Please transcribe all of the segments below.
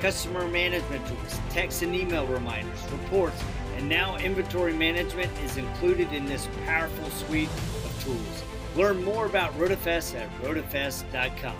customer management tools, text and email reminders, reports, and now inventory management is included in this powerful suite of tools. Learn more about RotaFest at rotafest.com.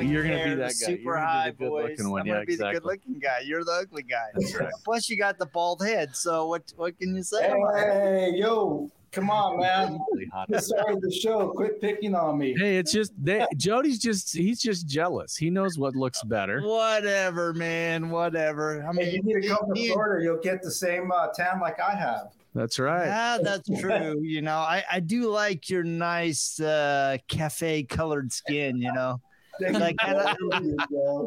You're gonna be that guy. Super You're gonna high be the good voice. looking one. I'm Yeah, gonna be exactly. the good looking guy. You're the ugly guy. That's right. Plus, you got the bald head. So what? What can you say? Hey, yo, come on, man. Really. Just started the show. Quit picking on me. Hey, it's just they, Jody's just he's just jealous. He knows what looks better. Whatever, man. Whatever. I Hey, mean, you need to come to you- Florida. You'll get the same uh, tan like I have. That's right. Yeah, that's true. You know, I, I do like your nice uh, cafe colored skin. You know, Like, I-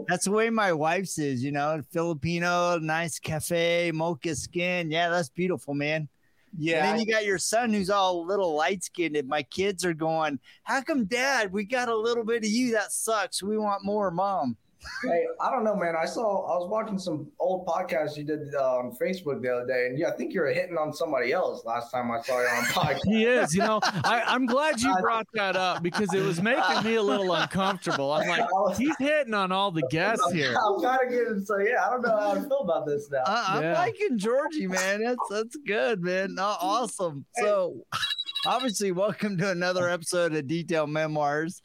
that's the way my wife's is. You know, Filipino, nice cafe, mocha skin. Yeah, that's beautiful, man. And yeah, then you got your son who's all little light skinned. And my kids are going, How come, dad, we got a little bit of you? That sucks. We want more, mom. Hey, I don't know, man. I saw I was watching some old podcast you did uh, on Facebook the other day, and yeah, I think you were hitting on somebody else last time I saw you on podcast. He is, you know. I, I'm glad you brought that up because it was making me a little uncomfortable. I'm like, he's hitting on all the guests here. I'm kind of getting so yeah. I don't know how I feel about this now. I, I'm Yeah. liking Georgie, man. That's that's good, man. Aw- Awesome. So, obviously, welcome to another episode of Detail Memoirs.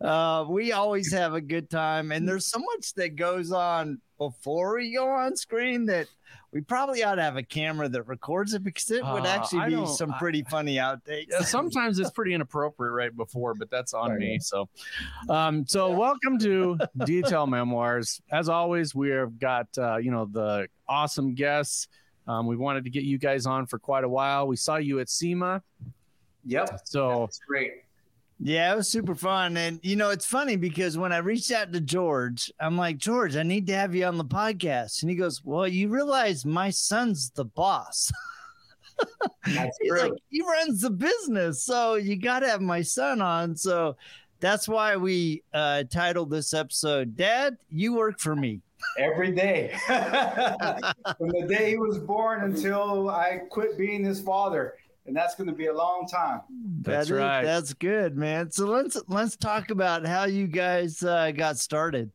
Uh, we always have a good time, and there's so much that goes on before we go on screen that we probably ought to have a camera that records it because it would Uh, actually I be don't- some I- pretty funny outtakes. Yeah, sometimes it's pretty inappropriate right before, but that's on me. So, um, so welcome to Detail Memoirs. As always, we have got uh, you know the awesome guests. Um, we wanted to get you guys on for quite a while. We saw you at SEMA, Yep, so that's great. Yeah, it was super fun. And you know, it's funny because when I reached out to George, I'm like, George, I need to have you on the podcast. And he goes, Well, you realize my son's the boss. That's He's true. like, he runs the business. So you gotta have my son on. So that's why we uh titled this episode, Dad, you work for me. every day. From the day he was born until I quit being his father. And that's going to be a long time. that's That is- right. that's good, man. So let's let's talk about how you guys uh, got started.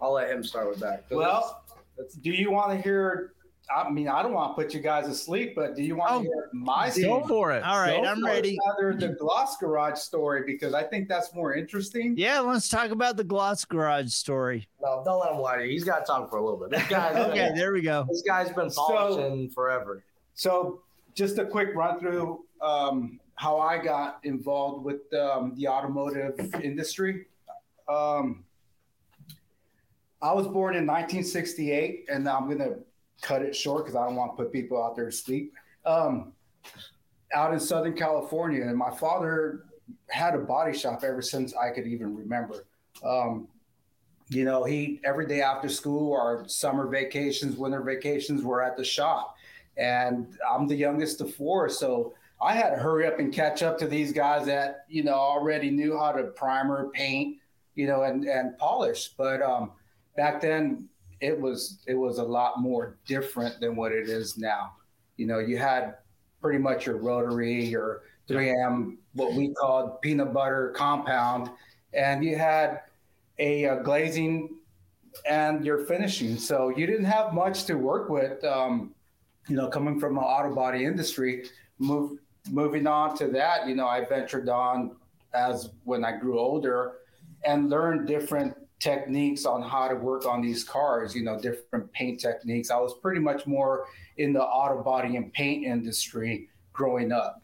I'll let him start with that. Well, that's- do you want to hear? I mean, I don't want to put you guys to sleep, but do you want Oh, to hear my Go story? for it. All right, Go I'm for it. ready. Rather the Gloss Garage story because I think that's more interesting. Yeah, let's talk about the Gloss Garage story. no, don't let him lie to you. He's got to talk for a little bit. This guy's Okay, there we go. this guy's been So- forever. So, just a quick run through um, how I got involved with um, the automotive industry. Um, I was born in 1968, and I'm going to cut it short because I don't want to put people out there to sleep. Um, out in Southern California, and my father had a body shop ever since I could even remember. Um, you know, he every day after school, our summer vacations, winter vacations, were at the shop and I'm the youngest of four, so I had to hurry up and catch up to these guys that you know already knew how to primer, paint, you know, and and polish. But um, back then, it was it was a lot more different than what it is now. You know, you had pretty much your rotary, your 3M, what we called peanut butter compound, and you had a, uh glazing and your finishing. So you didn't have much to work with. Um, you know, coming from an auto body industry, move, moving on to that, you know, I ventured on as when I grew older and learned different techniques on how to work on these cars, you know, different paint techniques. I was pretty much more in the auto body and paint industry growing up.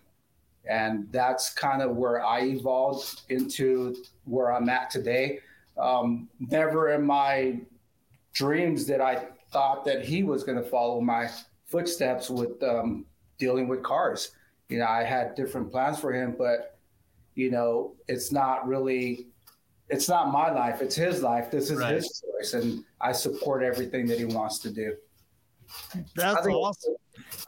And that's kind of where I evolved into where I'm at today. Um, never in my dreams that I thought that he was going to follow my footsteps with um, dealing with cars. You know, I had different plans for him, but you know, it's not really it's not my life; it's his life. This is Right. his choice, and I support everything that he wants to do. That's I awesome.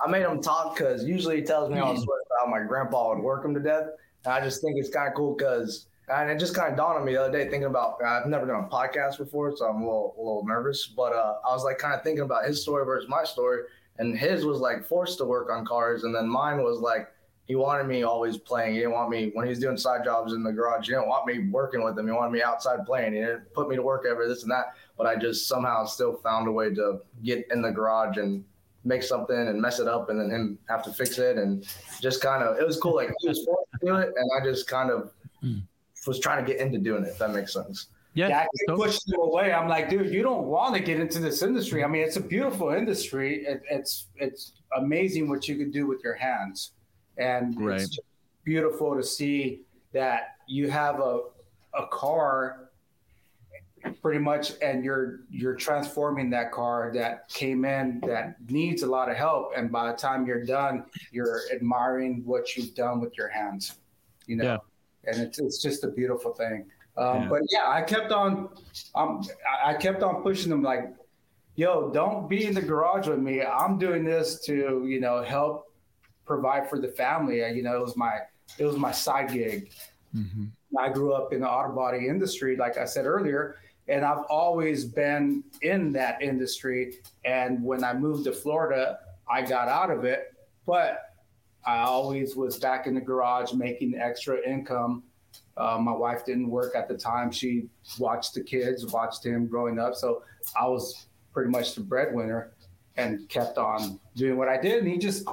I made him talk because usually he tells me all the stories about how my grandpa would work him to death. And I just think it's kind of cool because, and it just kind of dawned on me the other day thinking about, I've never done a podcast before, so I'm a little, a little nervous. But uh, I was like kind of thinking about his story versus my story. And his was like forced to work on cars. And then mine was like, he wanted me always playing. He didn't want me, when he was doing side jobs in the garage, he didn't want me working with him. He wanted me outside playing. He didn't put me to work ever, this and that. But I just somehow still found a way to get in the garage and make something and mess it up and then him have to fix it and just kind of it was cool like he was forced to do it and I just kind of Mm. was trying to get into doing it if that makes sense. Yeah. I so- pushed him away. I'm like, dude, you don't want to get into this industry. I mean, it's a beautiful industry. It, it's it's amazing what you can do with your hands, and Right. it's beautiful to see that you have a a car pretty much and you're you're transforming that car that came in that needs a lot of help and by the time you're done you're admiring what you've done with your hands you know Yeah. and it's it's just a beautiful thing um, Yeah. but yeah i kept on um, I- kept on pushing them like yo don't be in the garage with me i'm doing this to you know help provide for the family Uh, you know it was my it was my side gig Mhm. I grew up in the auto body industry, like I said earlier, and I've always been in that industry. And when I moved to Florida, I got out of it, but I always was back in the garage making extra income. Uh, my wife didn't work at the time. She watched the kids, watched him growing up. So I was pretty much the breadwinner and kept on doing what I did. And he just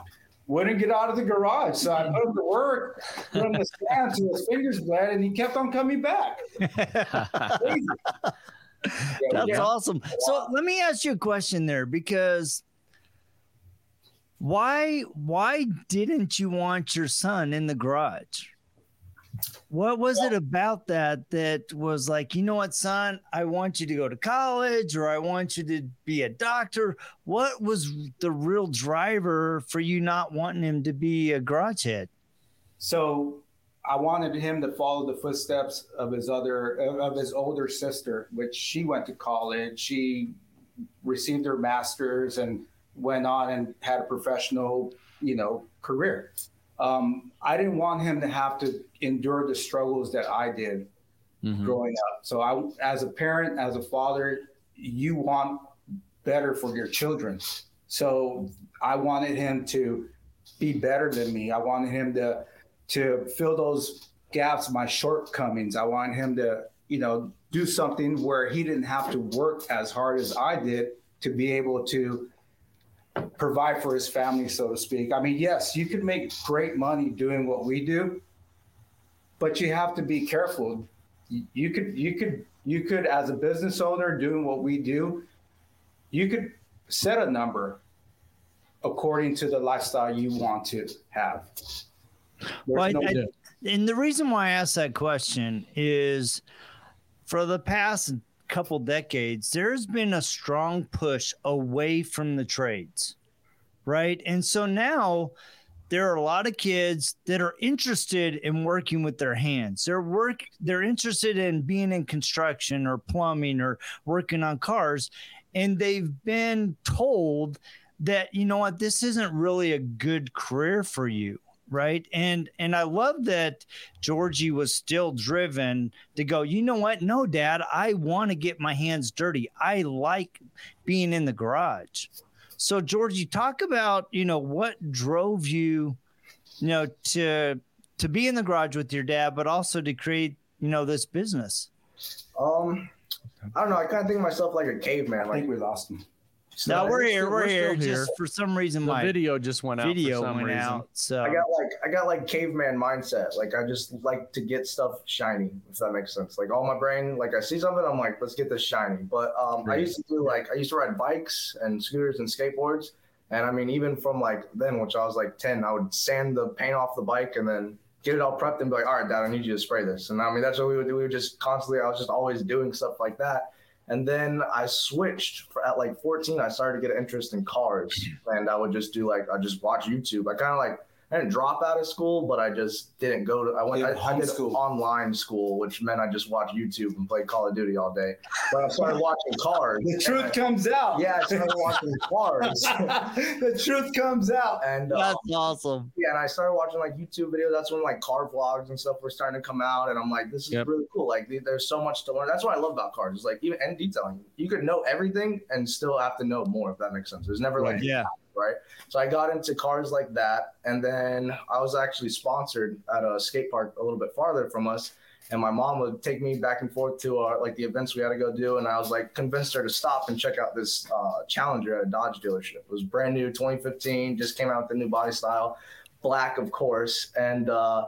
wouldn't get out of the garage. So I put him to work, put him to stand till his fingers bled, and he kept on coming back. That's yeah. awesome. So let me ask you a question there because why why didn't you want your son in the garage? What was it about that that was like, you know what, son, I want you to go to college or I want you to be a doctor? What was the real driver for you not wanting him to be a garage head? So I wanted him to follow the footsteps of his other of his older sister, which she went to college. She received her master's and went on and had a professional, you know, career. Um, I didn't want him to have to endure the struggles that I did Mhm. growing up. So I, as a parent, as a father, you want better for your children. So I wanted him to be better than me. I wanted him to to fill those gaps, my shortcomings. I wanted him to, you know, do something where he didn't have to work as hard as I did to be able to provide for his family, so to speak. I mean, yes, you could make great money doing what we do, but you have to be careful. You- could, you could, you could, as a business owner doing what we do, you could set a number according to the lifestyle you want to have. Well, I- I- and the reason why I asked that question is for the past couple decades, there's been a strong push away from the trades, right? And so now there are a lot of kids that are interested in working with their hands. They're work they're interested in being in construction or plumbing or working on cars and they've been told that you know what this isn't really a good career for you right? And and i love that georgie was still driven to go you know what? No dad i want to get my hands dirty. I like being in the garage. So georgie talk about you know what drove you you know to to be in the garage with your dad but also to create you know this business. Um, I don't know. I kind of think of myself like a caveman. I Like think we lost him. no we're here still- we're, we're here still here. just for some reason The my video just went out video for some went reason. out so I got like I got like caveman mindset. Like I just like to get stuff shiny, if that makes sense. Like all my brain, like I see something, I'm like, let's get this shiny. But um, I used to do like I used to ride bikes and scooters and skateboards. And I mean, even from like then, which I was like 10, I would sand the paint off the bike and then get it all prepped and be like, all right, dad, I need you to spray this. And I mean, that's what we would do. We would just constantly, I was just always doing stuff like that. And then I switched at like 14. I started to get an interest in cars, and I would just do like I just watch YouTube. I kind of like I didn't drop out of school, but I just didn't go to. I went. I, I did homeschool. online school, which meant I just watched YouTube and played Call of Duty all day. But I started watching cars. The truth comes out. Yeah, I started watching cars, the truth comes out. and uh, That's awesome. yeah, and I started watching like YouTube videos. That's when like car vlogs and stuff were starting to come out, and I'm like, this is Yep. really cool. Like, there's so much to learn. That's what I love about cars. It's like even and detailing. You could know everything and still have to know more. If that makes sense. There's never like Yeah. Right? So I got into cars like that, and then I was actually sponsored at a skate park a little bit farther from us. And my mom would take me back and forth to our like the events we had to go do, and I was like convinced her to stop and check out this uh, Challenger at a Dodge dealership. It was brand new, 2015, just came out with the new body style, black of course, and uh,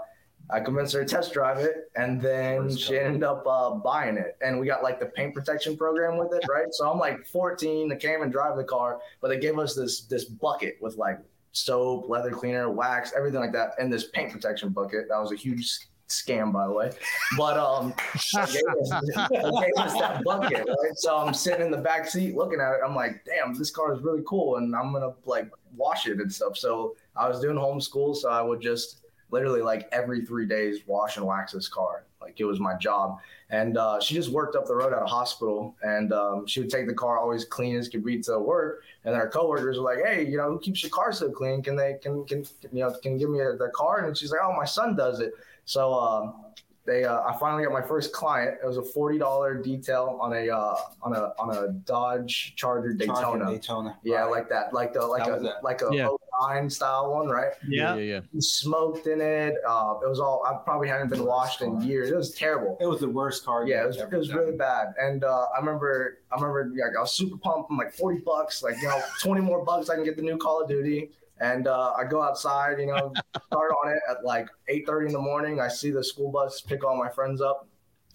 I convinced her to test drive it, and then she ended up uh, buying it, and we got like the paint protection program with it, right? So I'm like 14, I can't drive the car, but they gave us this this bucket with like soap, leather cleaner, wax, everything like that, and this paint protection bucket. That was a huge scam, by the way. But um, they gave, us, they gave us that bucket, right? So I'm sitting in the back seat looking at it. I'm like, damn, this car is really cool, and I'm gonna like wash it and stuff. So I was doing homeschool, so I would just literally like every three days wash and wax this car. Like it was my job. And uh, she just worked up the road at a hospital, and um, she would take the car always clean as could be to work. And then her coworkers were like, "Hey, you know, who keeps your car so clean? Can they can can you know can give me their car?" And she's like, "Oh, my son does it." So um, they uh, I finally got my first client. It was a forty dollar detail on a uh, on a on a Dodge Charger Daytona. Charger Daytona. Yeah, Right. like that, like the like That a was like a Yeah. 09 style one, right? yeah, Yeah. yeah. He smoked in it. Uh, it was all I probably hadn't been washed in years. It was terrible. it was the worst car. Yeah, it was, you've it was really bad. And uh, I remember, I remember, like, I was super pumped. I'm like 40 bucks, like, you know, 20 more bucks, I can get the new Call of Duty. And uh, I go outside, you know, start on it at like 8:30 in the morning. I see the school bus pick all my friends up,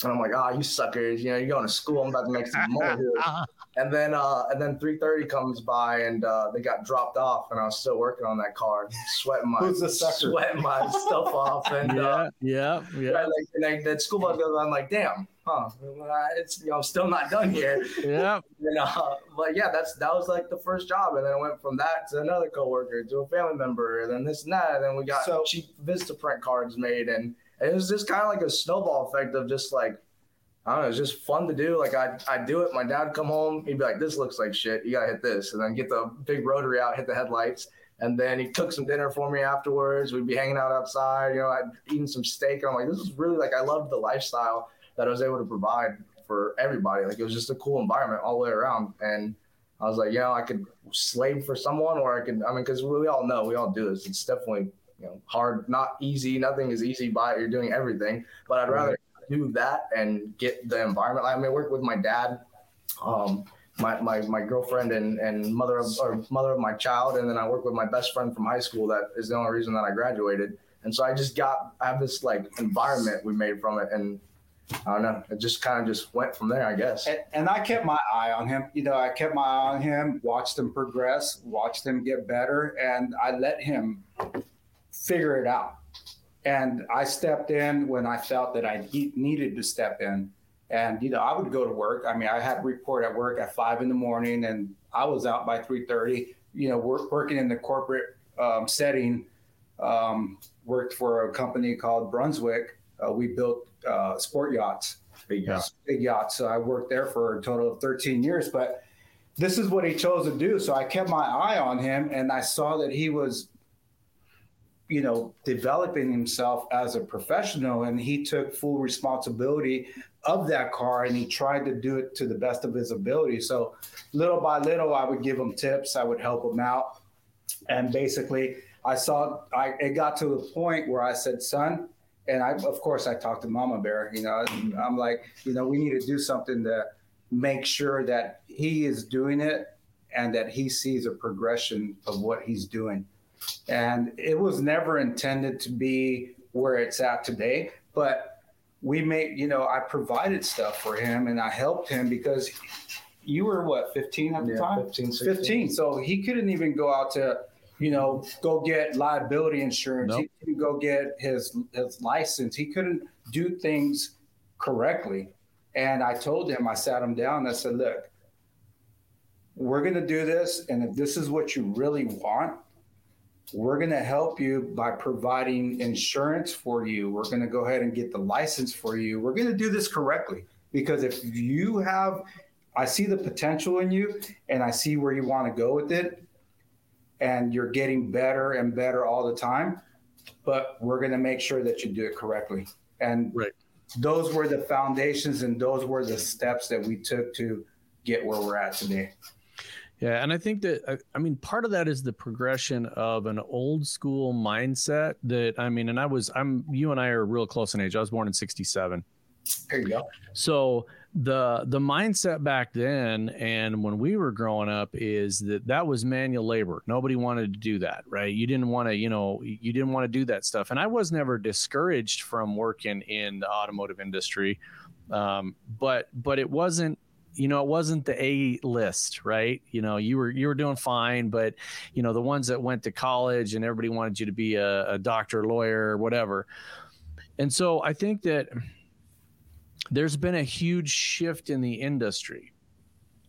and I'm like, ah, you suckers, you know, you're going to school. I'm about to make some money here. And then, uh, and then 3:30 comes by, and uh, they got dropped off, and I was still working on that car, sweating my Who's the sweating my stuff off, and uh, Yeah, yeah, yeah, Right, like, and like, that school bus goes, I'm like, damn, huh? Uh, It's you know, I'm still not done here. yeah. And, uh, but yeah, that's that was like the first job, and then I went from that to another coworker, to a family member, and then this and that, and then we got So- cheap Vistaprint cards made, and it was just kind of like a snowball effect of just like. I don't know, it's just fun to do. Like I I do it. My dad would come home, he'd be like, "This looks like shit. You gotta hit this," and then get the big rotary out, hit the headlights, and then he'd cook some dinner for me afterwards. We'd be hanging out outside, you know, I'd eaten some steak, and I'm like, "This is really like I loved the lifestyle that I was able to provide for everybody. Like it was just a cool environment all the way around, and I was like, you know, I could slave for someone, or I could. I mean, because we all know, we all do this. It's definitely you know hard, not easy. Nothing is easy by it. you're doing everything, but I'd rather do that and get the environment. I mean, I work with my dad, um, my, my my girlfriend and and mother of or mother of my child, and then I work with my best friend from high school. That is the only reason that I graduated. And so I just got I have this like environment we made from it, and I don't know, it just kind of just went from there, I guess. And, and I kept my eye on him. You know, I kept my eye on him, watched him progress, watched him get better, and I let him figure it out. And I stepped in when I felt that I needed to step in. And you know, I would go to work. I mean, I had to report at work at five in the morning, and I was out by three thirty. You know, work, working in the corporate um, setting. Um, worked for a company called Brunswick. Uh, we built uh, sport yachts Big Yeah. big yachts. So I worked there for a total of 13 years. But this is what he chose to do. So I kept my eye on him and I saw that he was, you know, developing himself as a professional and he took full responsibility of that car and he tried to do it to the best of his ability. So little by little, I would give him tips, I would help him out. And basically, I saw I it got to the point where I said, son, and I of course I talked to Mama Bear, you know, I'm like, you know, we need to do something to make sure that he is doing it and that he sees a progression of what he's doing. And it was never intended to be where it's at today, but we made, you know, I provided stuff for him and I helped him because you were what, 15 at the Yeah, time? 15, 15. So he couldn't even go out to, you know, go get liability insurance. Nope. He couldn't go get his his license. He couldn't do things correctly. And I told him, I sat him down I said, look, we're going to do this. And if this is what you really want, we're going to help you by providing insurance for you. We're going to go ahead and get the license for you. We're going to do this correctly because if you have, I see the potential in you and I see where you want to go with it, and you're getting better and better all the time. But we're going to make sure that you do it correctly. And right. those were the foundations and those were the steps that we took to get where we're at today. Yeah, and I think that I mean part of that is the progression of an old school mindset that I mean, and I was I'm you and I are real close in age. I was born in '67. There you go. So the the mindset back then and when we were growing up is that that was manual labor. Nobody wanted to do that, right? You didn't want to, you know, you didn't want to do that stuff. And I was never discouraged from working in the automotive industry, um, but but it wasn't you know it wasn't the a list right? You know you were you were doing fine but you know the ones that went to college and everybody wanted you to be a, a doctor lawyer whatever. And so i think that there's been a huge shift in the industry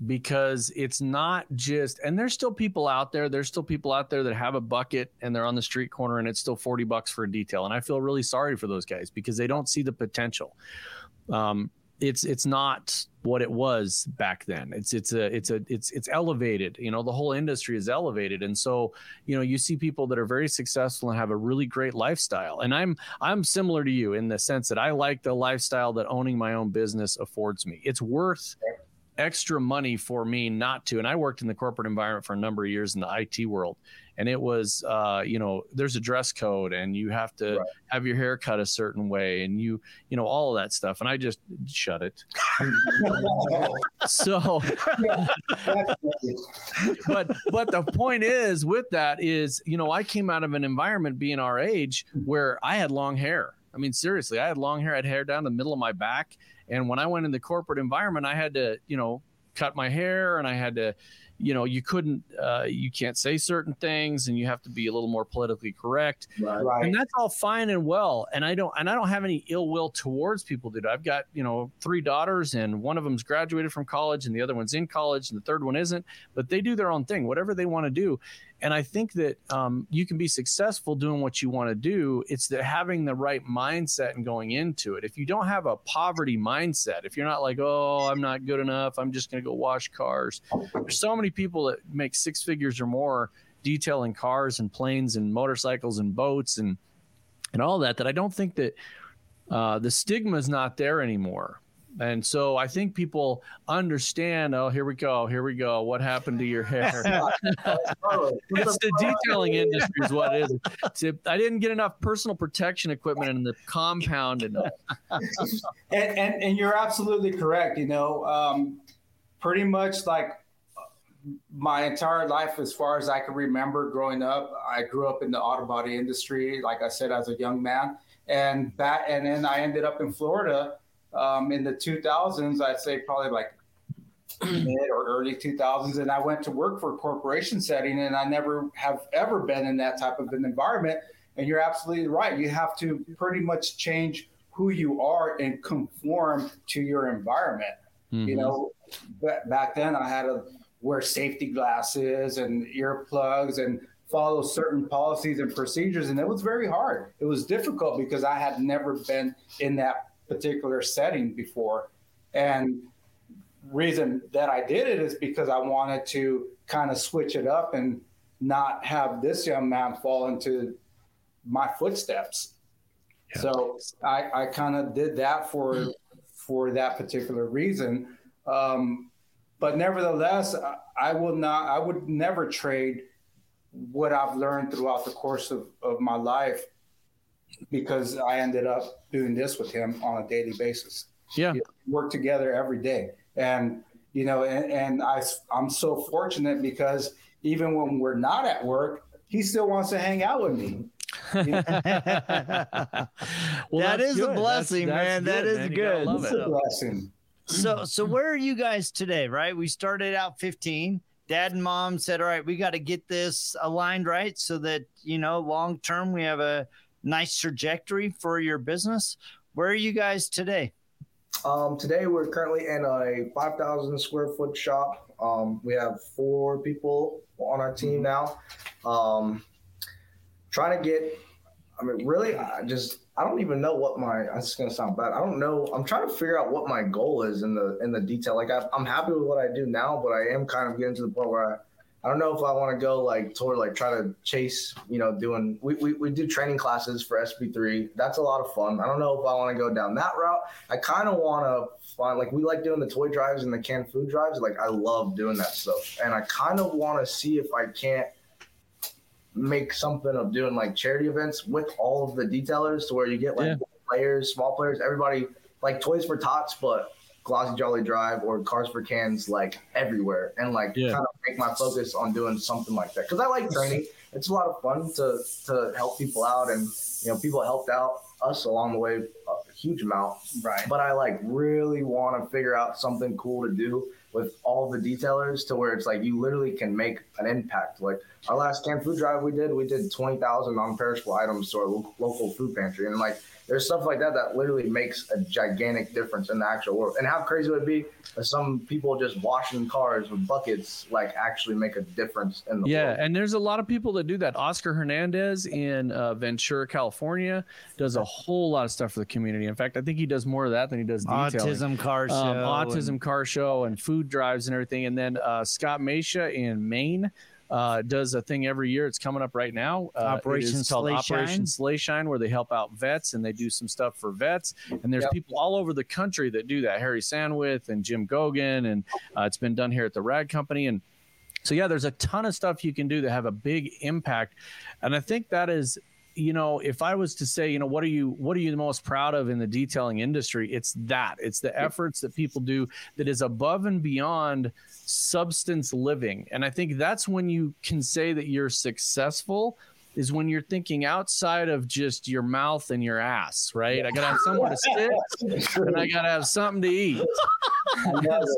because it's not just and there's still people out there there's still people out there that have a bucket and they're on the street corner and it's still 40 bucks for a detail. And i feel really sorry for those guys because they don't see the potential. Um, it's it's not what it was back then. It's it's a it's a it's it's elevated you know the whole industry is elevated. And so you know you see people that are very successful and have a really great lifestyle. And i'm i'm similar to you in the sense that i like the lifestyle that owning my own business affords me. It's worth extra money for me not to. And i worked in the corporate environment for a number of years in the it world. And it was uh, you know there's a dress code and you have to right. have your hair cut a certain way and you you know all of that stuff. And i just shut it. So but but the point is with that is you know i came out of an environment being our age where i had long hair. I mean seriously i had long hair i had hair down the middle of my back and when i went in the corporate environment i had to you know cut my hair and i had to you know you couldn't uh, you can't say certain things and you have to be a little more politically correct right. and that's all fine and well and i don't and i don't have any ill will towards people dude. i've got you know three daughters and one of them's graduated from college and the other one's in college and the third one isn't but they do their own thing whatever they want to do and I think that um, you can be successful doing what you want to do. It's that having the right mindset and going into it. If you don't have a poverty mindset, if you're not like, oh, I'm not good enough, I'm just going to go wash cars. There's so many people that make six figures or more detailing cars and planes and motorcycles and boats and and all that that I don't think that uh, the stigma is not there anymore. And so I think people understand, oh, here we go, here we go. What happened to your hair? it's the detailing industry is what it is. I didn't get enough personal protection equipment in the compound. And, and, and, and you're absolutely correct. You know, um, pretty much like my entire life, as far as I can remember growing up, I grew up in the auto body industry, like I said, as a young man. And that, and then I ended up in Florida um, in the 2000s, I'd say probably like mid or early 2000s. And I went to work for a corporation setting, and I never have ever been in that type of an environment. And you're absolutely right. You have to pretty much change who you are and conform to your environment. Mm-hmm. You know, back then I had to wear safety glasses and earplugs and follow certain policies and procedures. And it was very hard. It was difficult because I had never been in that particular setting before. And reason that I did it is because I wanted to kind of switch it up and not have this young man fall into my footsteps. Yeah. So I, I kind of did that for for that particular reason. Um, but nevertheless, I, I will not. I would never trade what I've learned throughout the course of, of my life because I ended up doing this with him on a daily basis. Yeah, you know, work together every day, and you know, and, and I I'm so fortunate because even when we're not at work, he still wants to hang out with me. well, that is good. a blessing, that's, man. That's that is man. good. Love it. a blessing. So, so where are you guys today? Right, we started out 15. Dad and mom said, "All right, we got to get this aligned right, so that you know, long term, we have a nice trajectory for your business. Where are you guys today? Um, today we're currently in a 5,000 square foot shop. Um, we have four people on our team now. Um, trying to get. I mean, really, I just I don't even know what my. It's gonna sound bad. I don't know. I'm trying to figure out what my goal is in the in the detail. Like I, I'm happy with what I do now, but I am kind of getting to the point where I don't know if I want to go like toward like try to chase, you know, doing we, we, we do training classes for SP3. That's a lot of fun. I don't know if I want to go down that route. I kind of want to find like we like doing the toy drives and the canned food drives. Like I love doing that stuff. And I kind of want to see if I can't make something of doing like charity events with all of the detailers to where you get like yeah. players, small players, everybody like toys for tots, but Glossy Jolly Drive or Cars for Cans like everywhere and like yeah. kind of make my focus on doing something like that because I like training. It's a lot of fun to to help people out and you know people helped out us along the way a huge amount. Right. But I like really want to figure out something cool to do with all the detailers to where it's like you literally can make an impact. Like our last canned food drive we did, we did twenty thousand non-perishable items to our lo- local food pantry, and like there's stuff like that that literally makes a gigantic difference in the actual world. And how crazy would it be if some people just washing cars with buckets like actually make a difference in the yeah, world? Yeah, and there's a lot of people that do that. Oscar Hernandez in uh, Ventura, California, does a whole lot of stuff for the community. In fact, I think he does more of that than he does detailing. Autism car show, um, autism and- car show, and food drives and everything. And then uh, Scott Masha in Maine uh, does a thing every year. It's coming up right now. Uh, Operation called Operation Sleigh Shine, where they help out vets and they do some stuff for vets. And there's yep. people all over the country that do that. Harry Sandwith and Jim Gogan, and uh, it's been done here at the Rag Company. And so, yeah, there's a ton of stuff you can do that have a big impact. And I think that is you know if i was to say you know what are you what are you the most proud of in the detailing industry it's that it's the efforts that people do that is above and beyond substance living. And I think that's when you can say that you're successful is when you're thinking outside of just your mouth and your ass, right? I gotta have somewhere to sit and I gotta have something to eat. so, that,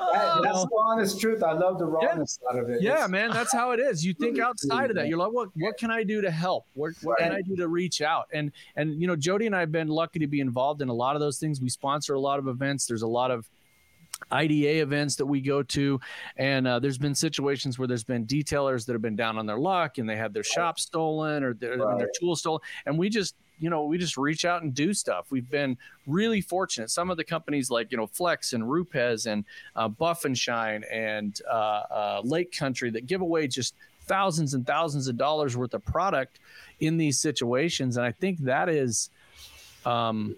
uh, that's the honest truth. I love the rawness yeah, out of it. Yeah, it's, man, that's how it is. You think outside of that. You're like, what what can I do to help? What what can I do to reach out? And and you know, Jody and I have been lucky to be involved in a lot of those things. We sponsor a lot of events. There's a lot of IDA events that we go to, and uh, there's been situations where there's been detailers that have been down on their luck and they had their shop stolen or their, right. their tool stolen, and we just you know we just reach out and do stuff. We've been really fortunate. Some of the companies like you know Flex and Rupes and uh, Buff and Shine and uh, uh, Lake Country that give away just thousands and thousands of dollars worth of product in these situations, and I think that is. Um,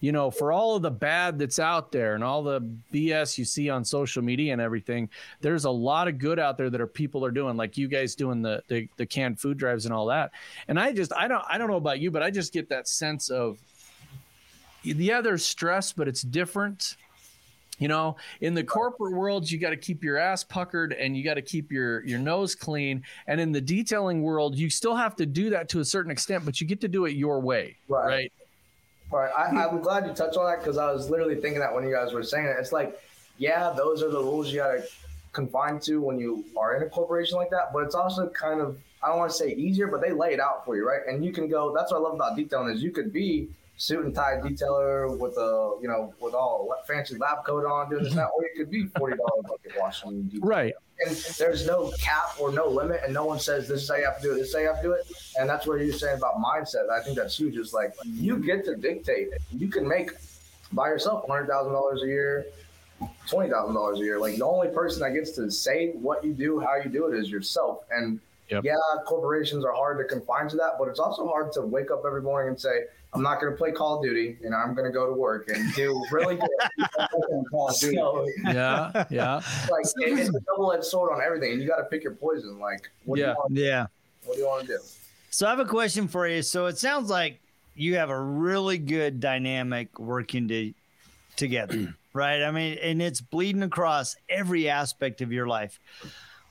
you know, for all of the bad that's out there and all the BS you see on social media and everything, there's a lot of good out there that are people are doing, like you guys doing the, the the canned food drives and all that. And I just I don't I don't know about you, but I just get that sense of yeah, there's stress, but it's different. You know, in the corporate world, you got to keep your ass puckered and you got to keep your your nose clean. And in the detailing world, you still have to do that to a certain extent, but you get to do it your way, right? right? All right, I, I'm glad you touched on that because I was literally thinking that when you guys were saying it. It's like, yeah, those are the rules you got to confine to when you are in a corporation like that. But it's also kind of, I don't want to say easier, but they lay it out for you, right? And you can go. That's what I love about detailing is you could be suit and tie detailer with a, you know, with all fancy lab coat on, doing this that, or it could be forty dollar bucket washing. Right and there's no cap or no limit, and no one says this is how you have to do it, this is how you have to do it. And that's what you're saying about mindset. I think that's huge. Is like you get to dictate. You can make by yourself hundred thousand dollars a year, twenty thousand dollars a year. Like the only person that gets to say what you do, how you do it, is yourself. And yep. yeah, corporations are hard to confine to that, but it's also hard to wake up every morning and say, I'm not going to play Call of Duty, and I'm going to go to work and do really good. so, yeah, yeah. Like it, it's a double-edged sword on everything, and you got to pick your poison. Like, what do you want? yeah, do yeah. What do you want to do? So I have a question for you. So it sounds like you have a really good dynamic working to, together, right? I mean, and it's bleeding across every aspect of your life.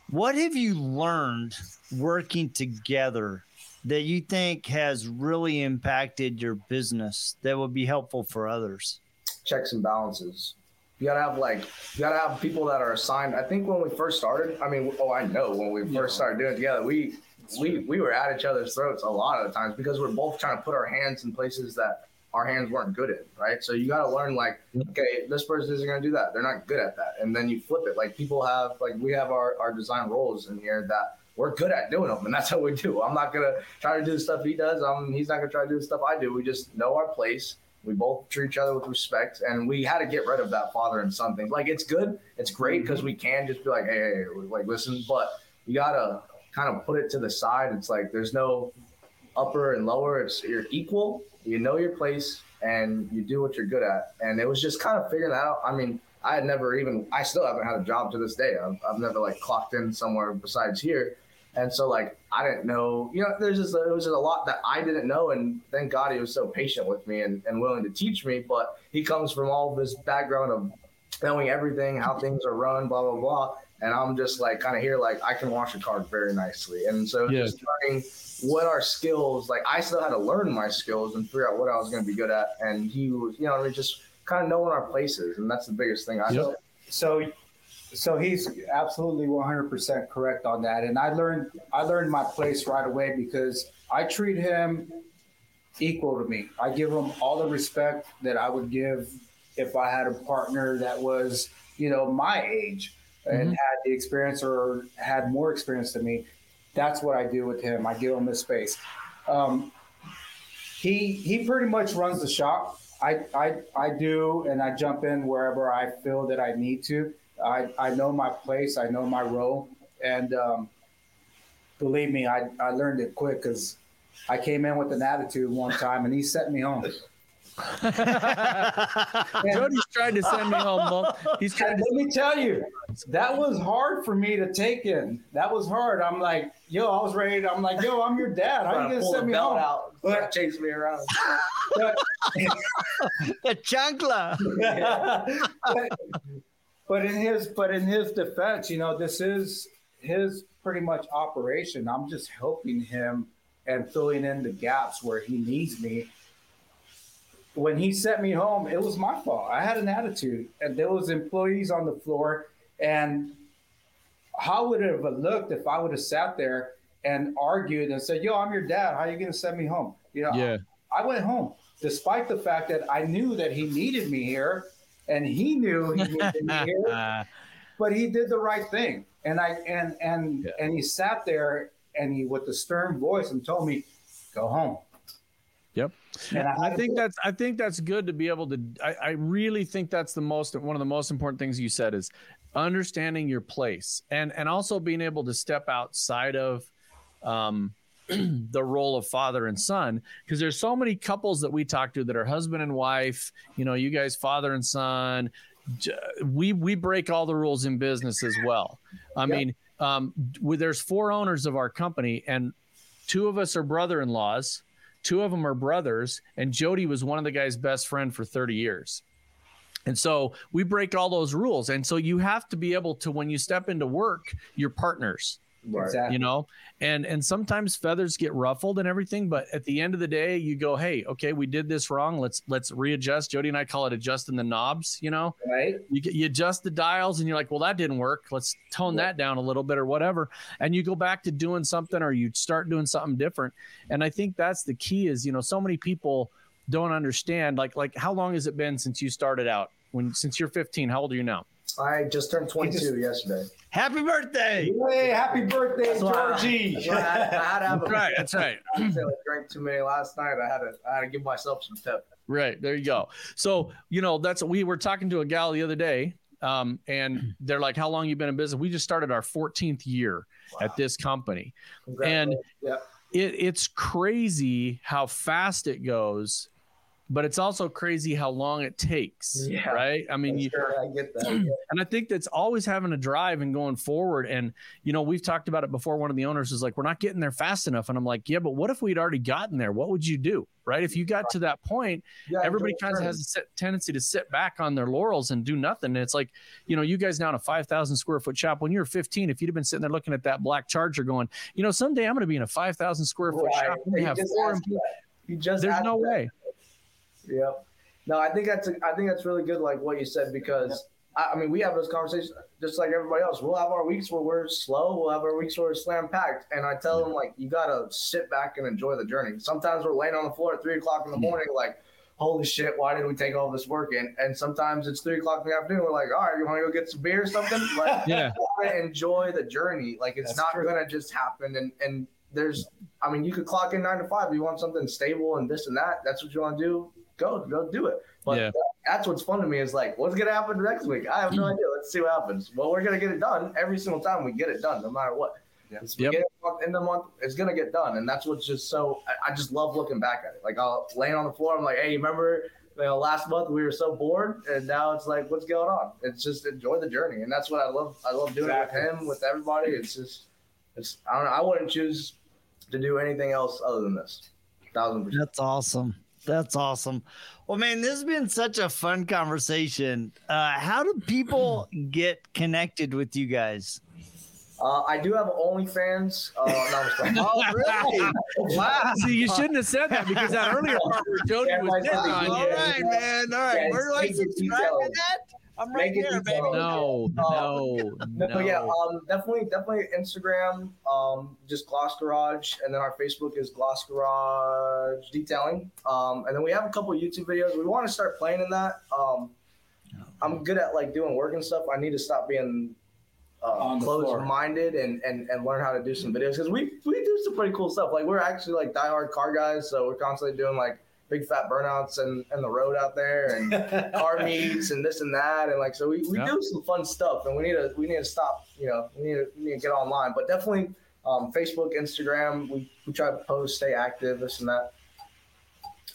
What have you learned working together that you think has really impacted your business that would be helpful for others? Checks and balances. You gotta have like you gotta have people that are assigned. I think when we first started, I mean, oh, I know when we first started doing it together, we we we were at each other's throats a lot of the times because we're both trying to put our hands in places that our hands weren't good at, right? So you got to learn like, okay, this person isn't going to do that. They're not good at that. And then you flip it. Like people have, like we have our, our design roles in here that we're good at doing them, and that's how we do. I'm not gonna try to do the stuff he does. I'm, he's not gonna try to do the stuff I do. We just know our place. We both treat each other with respect, and we had to get rid of that father and son thing. Like it's good, it's great because mhm. we can just be like, hey, like listen, but you gotta kind of put it to the side. It's like there's no upper and lower. It's you're equal. You know your place, and you do what you're good at. And it was just kind of figuring that out. I mean, I had never even, I still haven't had a job to this day. I've, I've never like clocked in somewhere besides here. And so like I didn't know, you know, there's just there was just a lot that I didn't know, and thank God he was so patient with me and, and willing to teach me. But he comes from all this background of knowing everything, how things are run, blah blah blah. And I'm just like kind of here, like I can wash a car very nicely. And so Yeah. just learning what our skills, like I still had to learn my skills and figure out what I was going to be good at. And he was, you know, what I mean, just kind of knowing our places, and that's the biggest thing I Yep. know. So, so he's absolutely 100% correct on that. And I learned, I learned my place right away because I treat him equal to me. I give him all the respect that I would give if I had a partner that was, you know, my age and had the experience or had more experience than me. That's what I do with him. I give him his space. Um, he he pretty much runs the shop. I, I I do, and I jump in wherever I feel that I need to. I, I know my place. I know my role, and um, believe me, I, I learned it quick because I came in with an attitude one time, and he sent me home. Jody's trying to send me home. Mom. He's trying And to. let me tell you, that was hard for me to take in. That was hard. I'm like, yo, I was ready. To, I'm like, yo, I'm your dad. How Trying you gonna send me home? out, But- chase me around. But- the chancla. but, but in his but in his defense, you know, this is his pretty much operation. I'm just helping him and filling in the gaps where he needs me. When he sent me home, it was my fault. I had an attitude, and there was employees on the floor. And how would it have looked if I would have sat there and argued and said, "Yo, I'm your dad. How are you gonna send me home?" You know, Yeah. I went home, despite the fact that I knew that he needed me here, and he knew he needed me here. But he did the right thing, and I and and Yeah. and he sat there and he with the stern voice and told me, "Go home." Yep. And I think that's I think that's good to be able to. I, I really think that's the most one of the most important things you said is understanding your place and and also being able to step outside of um, the role of father and son because there's so many couples that we talk to that are husband and wife. You know, you guys father and son. We we break all the rules in business as well. I Yep. mean, um, there's four owners of our company and two of us are brother-in-laws two of them are brothers and jody was one of the guy's best friend for 30 years and so we break all those rules and so you have to be able to when you step into work you're partners exactly. you know? And and sometimes feathers get ruffled and everything but at the end of the day you go hey okay we did this wrong. Let's let's readjust. Jody and i call it adjusting the knobs you know? Right? you, you adjust the dials and you're like well that didn't work. Let's tone that down a little bit or whatever. And you go back to doing something or you start doing something different. And i think that's the key is you know so many people don't understand like like how long has it been since you started out? When since you're 15 how old are you now? I just turned 22 just- yesterday. Happy birthday. Hey, happy birthday, That's why- Georgie! that's why I, I had to have a right that's right I said I drank too many last night. I had to I had to give myself some pep. Right there you go. So you know that's we were talking to a gal the other day, um, and they're like, "How long you been in business?" We just started our 14th year at this company, and yeah. it, it's crazy how fast it goes, but it's also crazy how long it takes. Yeah. Right? I mean, you, sure, I get that. Yeah. and I think that's always having a drive and going forward. And you know, we've talked about it before. One of the owners is like, "We're not getting there fast enough," and I'm like, "Yeah, but what if we'd already gotten there? What would you do?" Right? If you got to that point Yeah, everybody kind of has a set tendency to sit back on their laurels and do nothing. And it's like, you know, you guys now in a 5,000 square foot shop, when you were 15, if you'd have been sitting there looking at that black charger going, you know, someday I'm going to be in a 5,000 square foot Right. shop. and You have just four asked employees. You just There's no that. way. Yep. No, I think that's I think that's really good, like what you said, because I, I mean we have those conversations just like everybody else. We'll have our weeks where we're slow. We'll have our weeks where we're slam packed, and I tell them like you gotta sit back and enjoy the journey. Sometimes we're laying on the floor at three o'clock in the morning, like, holy shit, why did we take all this work in? And sometimes it's three o'clock in the afternoon. We're like, all right, you want to go get some beer or something? Like, Yeah. enjoy the journey. Like it's That's not true. gonna just happen. And and there's, I mean, you could clock in nine to five. You want something stable and this and that. That's what you want to do. Go, go do it. But Yeah. that's what's fun to me is like, what's gonna happen next week? I have no mm. idea. Let's see what happens. Well, we're gonna get it done every single time. We get it done, no matter what. Yeah. It's Yep. beginning the month, end the month, it's gonna get done, and that's what's just so. I, I just love looking back at it. Like I'll laying on the floor. I'm like, hey, you remember? You know, last month we were so bored, and now it's like, what's going on? It's just enjoy the journey, and that's what I love. I love doing Exactly. it with him, with everybody. It's just, it's. I don't know. I wouldn't choose to do anything else other than this. Thousand percent. That's awesome. That's awesome. Well, man, this has been such a fun conversation. Uh, how do people get connected with you guys? Uh, I do have OnlyFans. Uh, no, I'm just playing. Oh, really? wow. See, you shouldn't have said that because that earlier part where Jody Yeah, was my hitting on All you. right, man. All right. Yeah, Where do I subscribe to that? I'm right Make it there, baby. detailed. No, no, No, but yeah, um, definitely, definitely Instagram, um, just Gloss Garage, and then our Facebook is Gloss Garage Detailing. Um, and then we have a couple YouTube videos. We want to start playing in that. Um, I'm good at like doing work and stuff. I need to stop being uh, On the floor. closed-minded and, and and learn how to do some videos because we we do some pretty cool stuff. Like we're actually like diehard car guys, so we're constantly doing like big fat burnouts and, and the road out there and car meets and this and that. And like so we, we Yeah. do some fun stuff and we need to we need to stop you know we need to, we need to get online. But definitely um, Facebook Instagram we, we try to post stay active this and that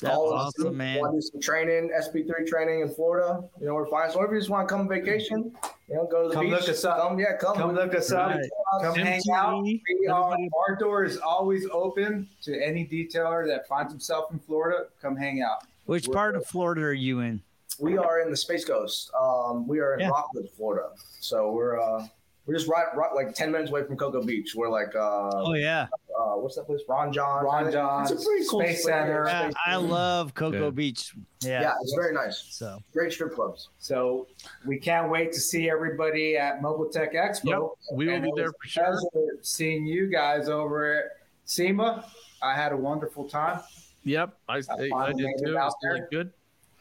That's All of us awesome, man. Want to do some training SP3 training in Florida you know we're fine so if you just want to come vacation you know go to the Come beach look us up. come yeah come, Come look us up. Right. Come hang out. We are, our door is always open to any detailer that finds himself in Florida. Come hang out. Which part of Florida are you in? we are in the Space Coast um, we are in Yeah. Rockwood Florida so we're uh, we're just right, right like 10 minutes away from Cocoa Beach we're like uh, Oh, yeah. Uh, what's that place? Ron Jon. Ron Jon. It's a pretty cool Space place. Center. Yeah, Space I love Cocoa Yeah. Beach. Yeah. Yeah. it's very nice. So, Great strip clubs. So we can't wait to see everybody at Mobile Tech Expo. Yep, we will And be there for sure. Seeing you guys over at SEMA. I had a wonderful time. Yep, I, I, I finally did too. It was really good.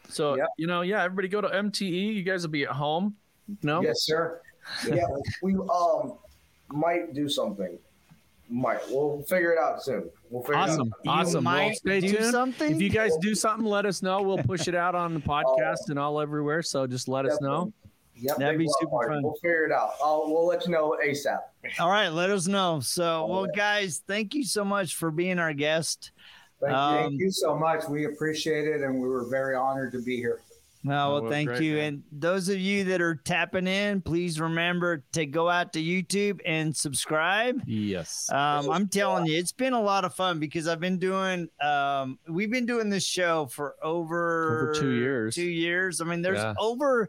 So Yep. you know, yeah, everybody go to MTE. You guys will be at home. No, Yes, sir. Yeah, we um might do something. Might. We'll figure it out soon. We'll figure it out. awesome, awesome. Well, might stay do tuned. something. If you guys do something, let us know. We'll push it out on the podcast and all everywhere. So just let us know. out. Yep, That'd be super party. fun. We'll figure it out. I'll, we'll let you know ASAP. All right, let us know. So, well, guys, thank you so much for being our guest. Thank Um, Thank you so much. We appreciate it, and we were very honored to be here. Well, Oh, well, well, thank great, you. man. And those of you that are tapping in, please remember to go out to YouTube and subscribe. Yes. Um, I'm telling you, it's been a lot of fun because I've been doing, um, we've been doing this show for over Over two years. Two years. I mean, there's Yeah. over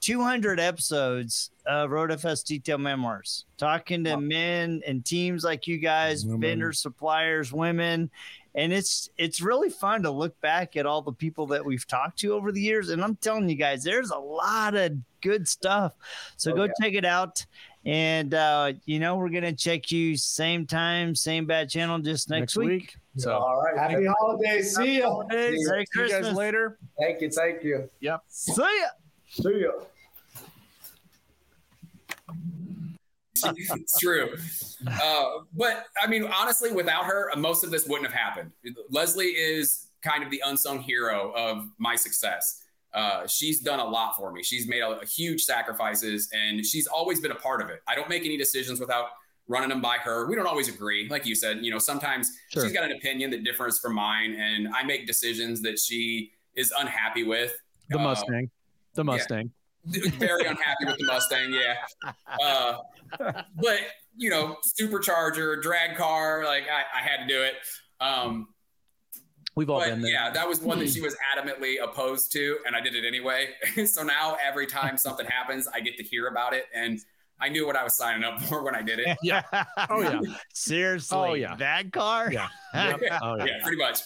200 episodes of Road FS Detail Memoirs, talking to men and teams like you guys, Women. vendors, suppliers, women, and it's it's really fun to look back at all the people that we've talked to over the years. And I'm telling you guys, there's a lot of good stuff. So Oh, go yeah. check it out. And uh, you know, we're gonna check you same time, same bad channel, just next, week. So All right. Happy holidays. See you. Hey, See Merry see you guys later. Thank you. Thank you. Yep. See ya. See ya. it's true. Uh, but I mean, honestly, without her, most of this wouldn't have happened. Leslie is kind of the unsung hero of my success. Uh, she's done a lot for me. She's made a, a huge sacrifices, and she's always been a part of it. I don't make any decisions without running them by her. We don't always agree, like you said. You know, sometimes Sure. she's got an opinion that differs from mine, and I make decisions that she is unhappy with. The Uh, Mustang. The Mustang. Very unhappy with the Mustang. Yeah. Uh, but you know, supercharger, drag car, like I, I had to do it. Um, We've all but been there. yeah, that was one that she was adamantly opposed to, and I did it anyway. so now every time something happens, I get to hear about it, and I knew what I was signing up for when I did it. Yeah. Oh yeah. Seriously. Oh, yeah. That car? Yeah. Oh yeah. Yeah, pretty much.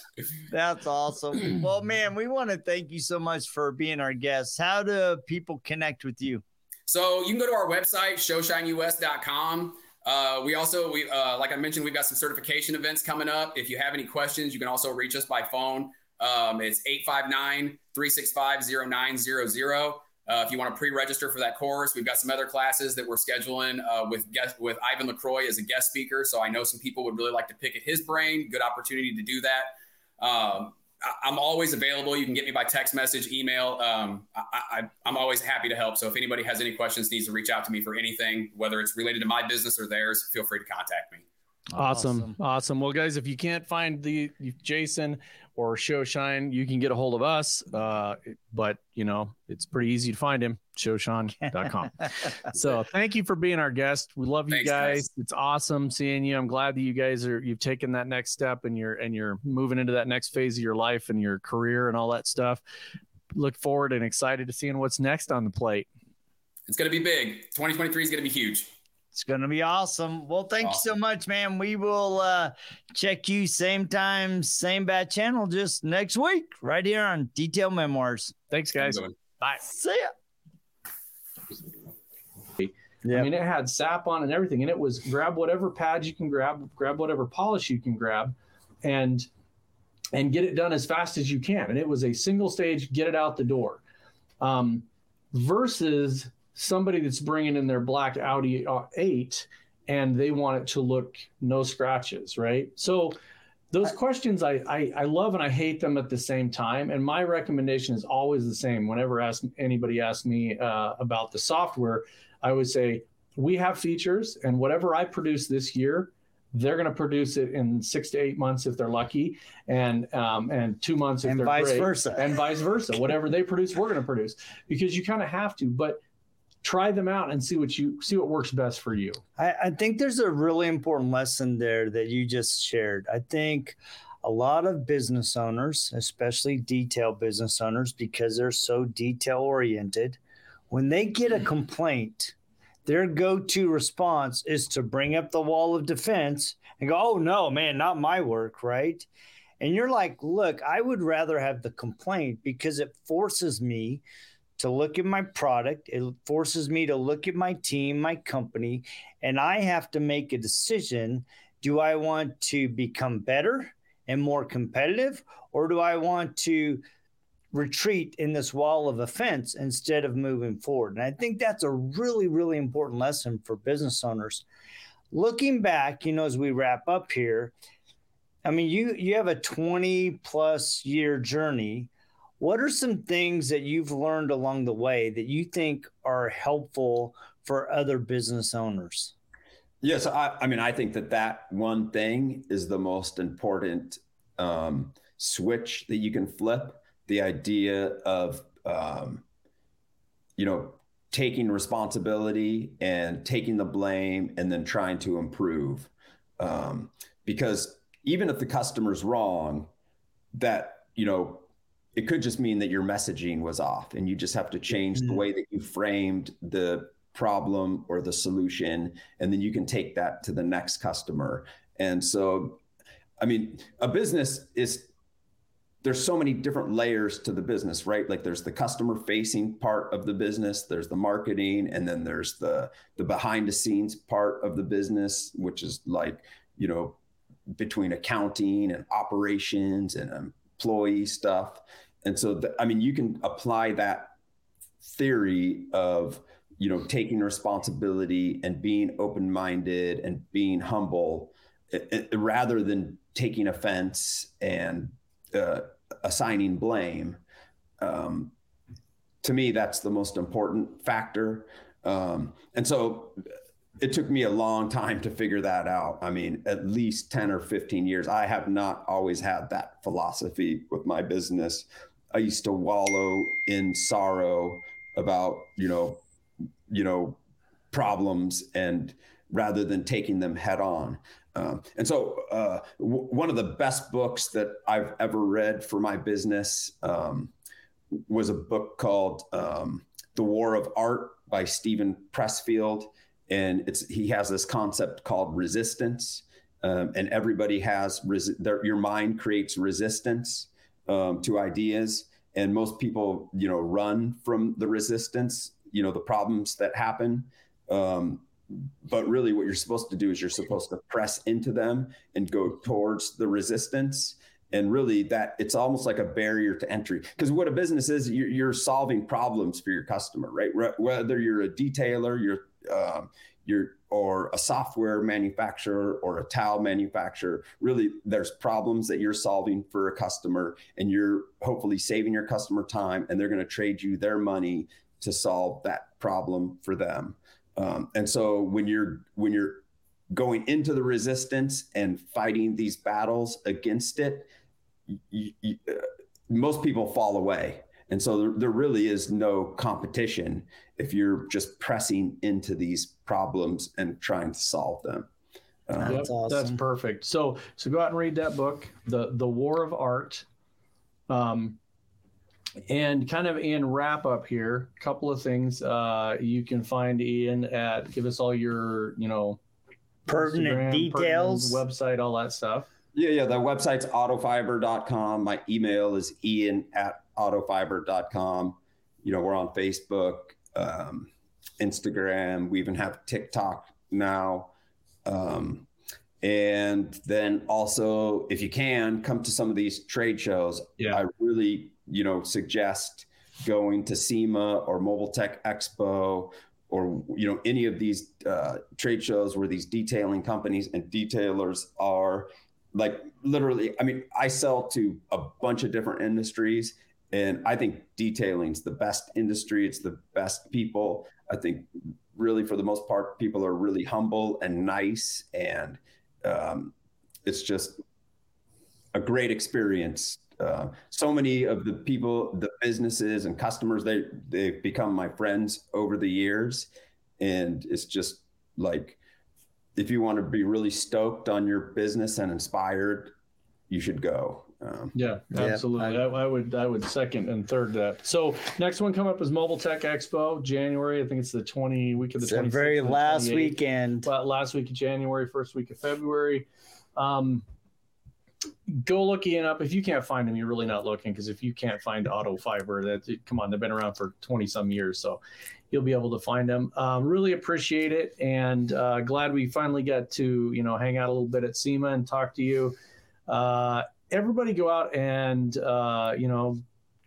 That's awesome. Well, man, we want to thank you so much for being our guest. How do people connect with you? So you can go to our website, showshineus.com. Uh, we also, we uh, like I mentioned, we've got some certification events coming up. If you have any questions, you can also reach us by phone Um, it's 859 365 0900. Uh, if you want to pre-register for that course, we've got some other classes that we're scheduling uh, with guest, with Ivan Lacroix as a guest speaker. So I know some people would really like to pick at his brain. Good opportunity to do that. Um, I, am always available. You can get me by text message, email. Um, I, am always happy to help. So if anybody has any questions, needs to reach out to me for anything, whether it's related to my business or theirs, feel free to contact me. Awesome. awesome. Awesome. Well, guys, if you can't find the Jason or Showshine, you can get a hold of us. Uh, but you know, it's pretty easy to find him, showshine.com. so thank you for being our guest. We love you Thanks, guys. guys. It's awesome seeing you. I'm glad that you guys are you've taken that next step and you're and you're moving into that next phase of your life and your career and all that stuff. Look forward and excited to seeing what's next on the plate. It's gonna be big. 2023 is gonna be huge. It's going to be awesome. Well, thank awesome. you so much, man. We will uh, check you same time, same bad channel just next week, right here on Detail Memoirs. Thanks, guys. Bye. See ya. Yeah. I mean, it had sap on and everything, and it was grab whatever pads you can grab, grab whatever polish you can grab, and and get it done as fast as you can. And it was a single stage, get it out the door. Um, versus somebody that's bringing in their black Audi 8 and they want it to look no scratches, right? So those questions I, I, I love and I hate them at the same time. And my recommendation is always the same. Whenever ask, anybody asks me uh, about the software, I would say we have features, and whatever I produce this year, they're going to produce it in six to eight months if they're lucky, and um, and two months if and they're vice great, versa, and vice versa. Whatever they produce, we're going to produce because you kind of have to. But try them out and see what you see what works best for you. I, I think there's a really important lesson there that you just shared. I think a lot of business owners, especially detail business owners, because they're so detail oriented, when they get a complaint, their go to response is to bring up the wall of defense and go, oh, no, man, not my work, right? And you're like, look, I would rather have the complaint because it forces me to look at my product. It forces me to look at my team, my company, and I have to make a decision. Do I want to become better and more competitive, or do I want to retreat in this wall of offense instead of moving forward? And I think that's a really, really important lesson for business owners. Looking back, you know, as we wrap up here, I mean, you you have a 20 plus year journey what are some things that you've learned along the way that you think are helpful for other business owners? Yes, I, I mean, I think that that one thing is the most important um, switch that you can flip. The idea of, um, you know, taking responsibility and taking the blame and then trying to improve. Um, because even if the customer's wrong, that, you know, it could just mean that your messaging was off and you just have to change mm-hmm. the way that you framed the problem or the solution and then you can take that to the next customer. And so i mean a business is there's so many different layers to the business right? Like there's the customer facing part of the business there's the marketing and then there's the the behind the scenes part of the business which is like you know between accounting and operations and employee stuff and so, the, I mean, you can apply that theory of, you know, taking responsibility and being open minded and being humble it, it, rather than taking offense and uh, assigning blame. Um, to me, that's the most important factor. Um, and so it took me a long time to figure that out. I mean, at least 10 or 15 years. I have not always had that philosophy with my business. I used to wallow in sorrow about, you know, you know, problems and rather than taking them head on. Um, and so, uh, w- one of the best books that I've ever read for my business um, was a book called um, "The War of Art" by Steven Pressfield, and it's he has this concept called resistance, um, and everybody has res- their, your mind creates resistance, um, to ideas. And most people you know run from the resistance you know the problems that happen. Um, but really what you're supposed to do is you're supposed to press into them and go towards the resistance. And really that it's almost like a barrier to entry. Because what a business is you're, you're, solving problems for your customer right? Whether you're a detailer you're um, you're or a software manufacturer or a towel manufacturer really there's problems that you're solving for a customer and you're hopefully saving your customer time and they're going to trade you their money to solve that problem for them. Um, and so when you're when you're going into the resistance and fighting these battles against it you, you, uh, most people fall away and so there, there really is no competition if you're just pressing into these problems and trying to solve them. Um, yep, that's, awesome. that's perfect. So so go out and read that book, the the War of Art. Um, and kind of in wrap up here, a couple of things. Uh, you can find Ian at give us all your you know pertinent Instagram, details, pertinent website, all that stuff. Yeah, yeah. The website's autofiber.com. My email is ian at autofiber.com. You know, we're on Facebook, um, Instagram. We even have TikTok now. Um, and then also, if you can, come to some of these trade shows. Yeah. I really, you know, suggest going to SEMA or Mobile Tech Expo or you know any of these uh, trade shows where these detailing companies and detailers are like literally i mean i sell to a bunch of different industries and I think detailing's the best industry. It's the best people. I think really for the most part, people are really humble and nice, and um, it's just a great experience. Uh, so many of the people, the businesses and customers, they they've become my friends over the years, and it's just like if you want to be really stoked on your business and inspired, you should go. Um, yeah, absolutely. Yeah, I, I, would I would second and third that. So next one come up is Mobile Tech Expo, January. I think it's the twenty week of the twenty. Very last weekend. But last week of January, first week of February. Um, go look Ian up if you can't find them. You're really not looking because if you can't find Auto Fiber, that come on, they've been around for twenty some years, so you'll be able to find them. Um, really appreciate it, and uh, glad we finally got to you know hang out a little bit at SEMA and talk to you. Uh, everybody go out and uh, you know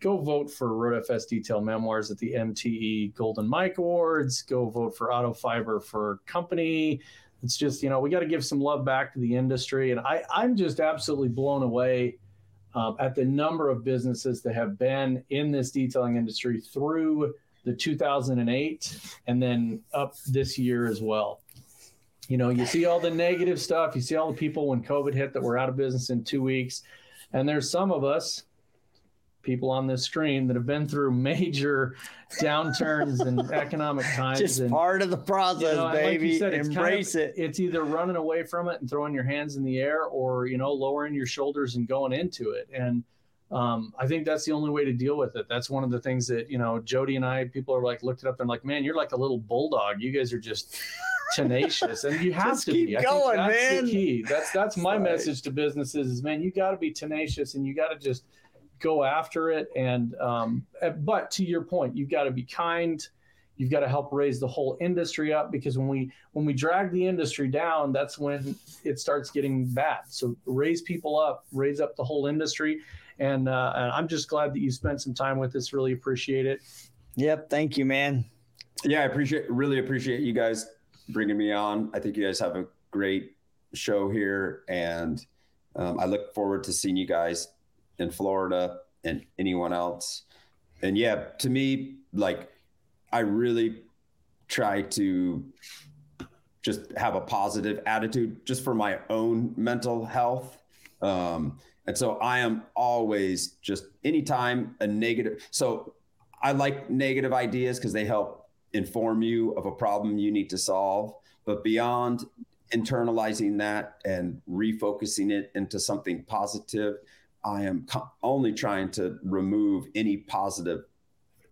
go vote for Road FS Detail Memoirs at the MTE Golden Mike Awards. Go vote for Auto Fiber for company. It's just you know we got to give some love back to the industry, and I I'm just absolutely blown away. Um, at the number of businesses that have been in this detailing industry through the 2008 and then up this year as well you know, you see all the negative stuff. You see all the people when COVID hit that were out of business in two weeks. And there's some of us, people on this screen, that have been through major downturns and economic times. Just and, part of the process, you know, baby. Like said, Embrace kind of, it. It's either running away from it and throwing your hands in the air or, you know, lowering your shoulders and going into it. And, um, I think that's the only way to deal with it. That's one of the things that you know, Jody and I, people are like looked it up and like, man, you're like a little bulldog. You guys are just tenacious, and you have Just to keep be. going, that's man. The key. That's that's my right. message to businesses is, man, you got to be tenacious, and you got to just go after it. And um, eh, but to your point, you've got to be kind. You've got to help raise the whole industry up because when we when we drag the industry down, that's when it starts getting bad. So raise people up, raise up the whole industry. And, uh, and I'm just glad that you spent some time with us. Really appreciate it. Yep. Thank you, man. Yeah, I appreciate really appreciate you guys bringing me on. I think you guys have a great show here, and um, I look forward to seeing you guys in Florida and anyone else. And yeah, to me, like I really try to just have a positive attitude just for my own mental health. Um, and so I am always just anytime a negative. So I like negative ideas because they help inform you of a problem you need to solve. But beyond internalizing that and refocusing it into something positive, I am co- only trying to remove any positive,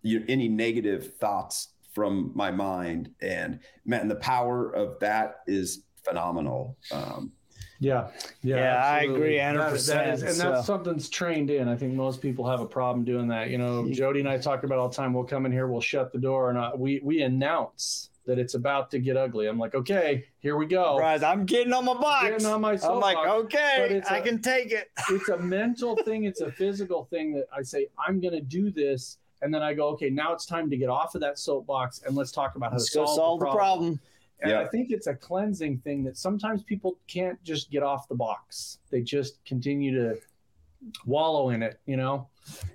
you, any negative thoughts from my mind. And man, the power of that is phenomenal. Um, yeah, yeah, yeah I agree, hundred percent. And so. that's something's trained in. I think most people have a problem doing that. You know, Jody and I talk about all the time. We'll come in here, we'll shut the door, and uh, we we announce that it's about to get ugly. I'm like, okay, here we go. Right, I'm getting on my box. Getting on my I'm like. Okay, I a- can take it. it's a mental thing it's a physical thing that i say i'm going to do this and then i go okay now it's time to get off of that soapbox and let's talk about how Let's to solve, solve the the problem, problem. And Yeah. i think it's a cleansing thing that sometimes people can't just get off the box they just continue to wallow in it you know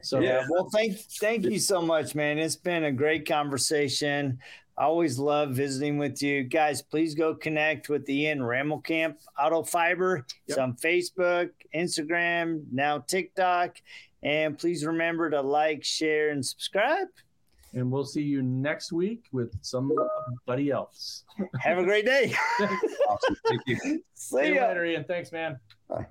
so Yeah. Well, thank thank you so much, man. It's been a great conversation. I always love visiting with you guys. Please go connect with the Ian Ramelkamp Auto Fiber. It's on Facebook, Instagram, now TikTok. And please remember to like, share, and subscribe. And we'll see you next week with somebody else Have a great day. Awesome. Thank you. see See you ya. later ian thanks man Bye.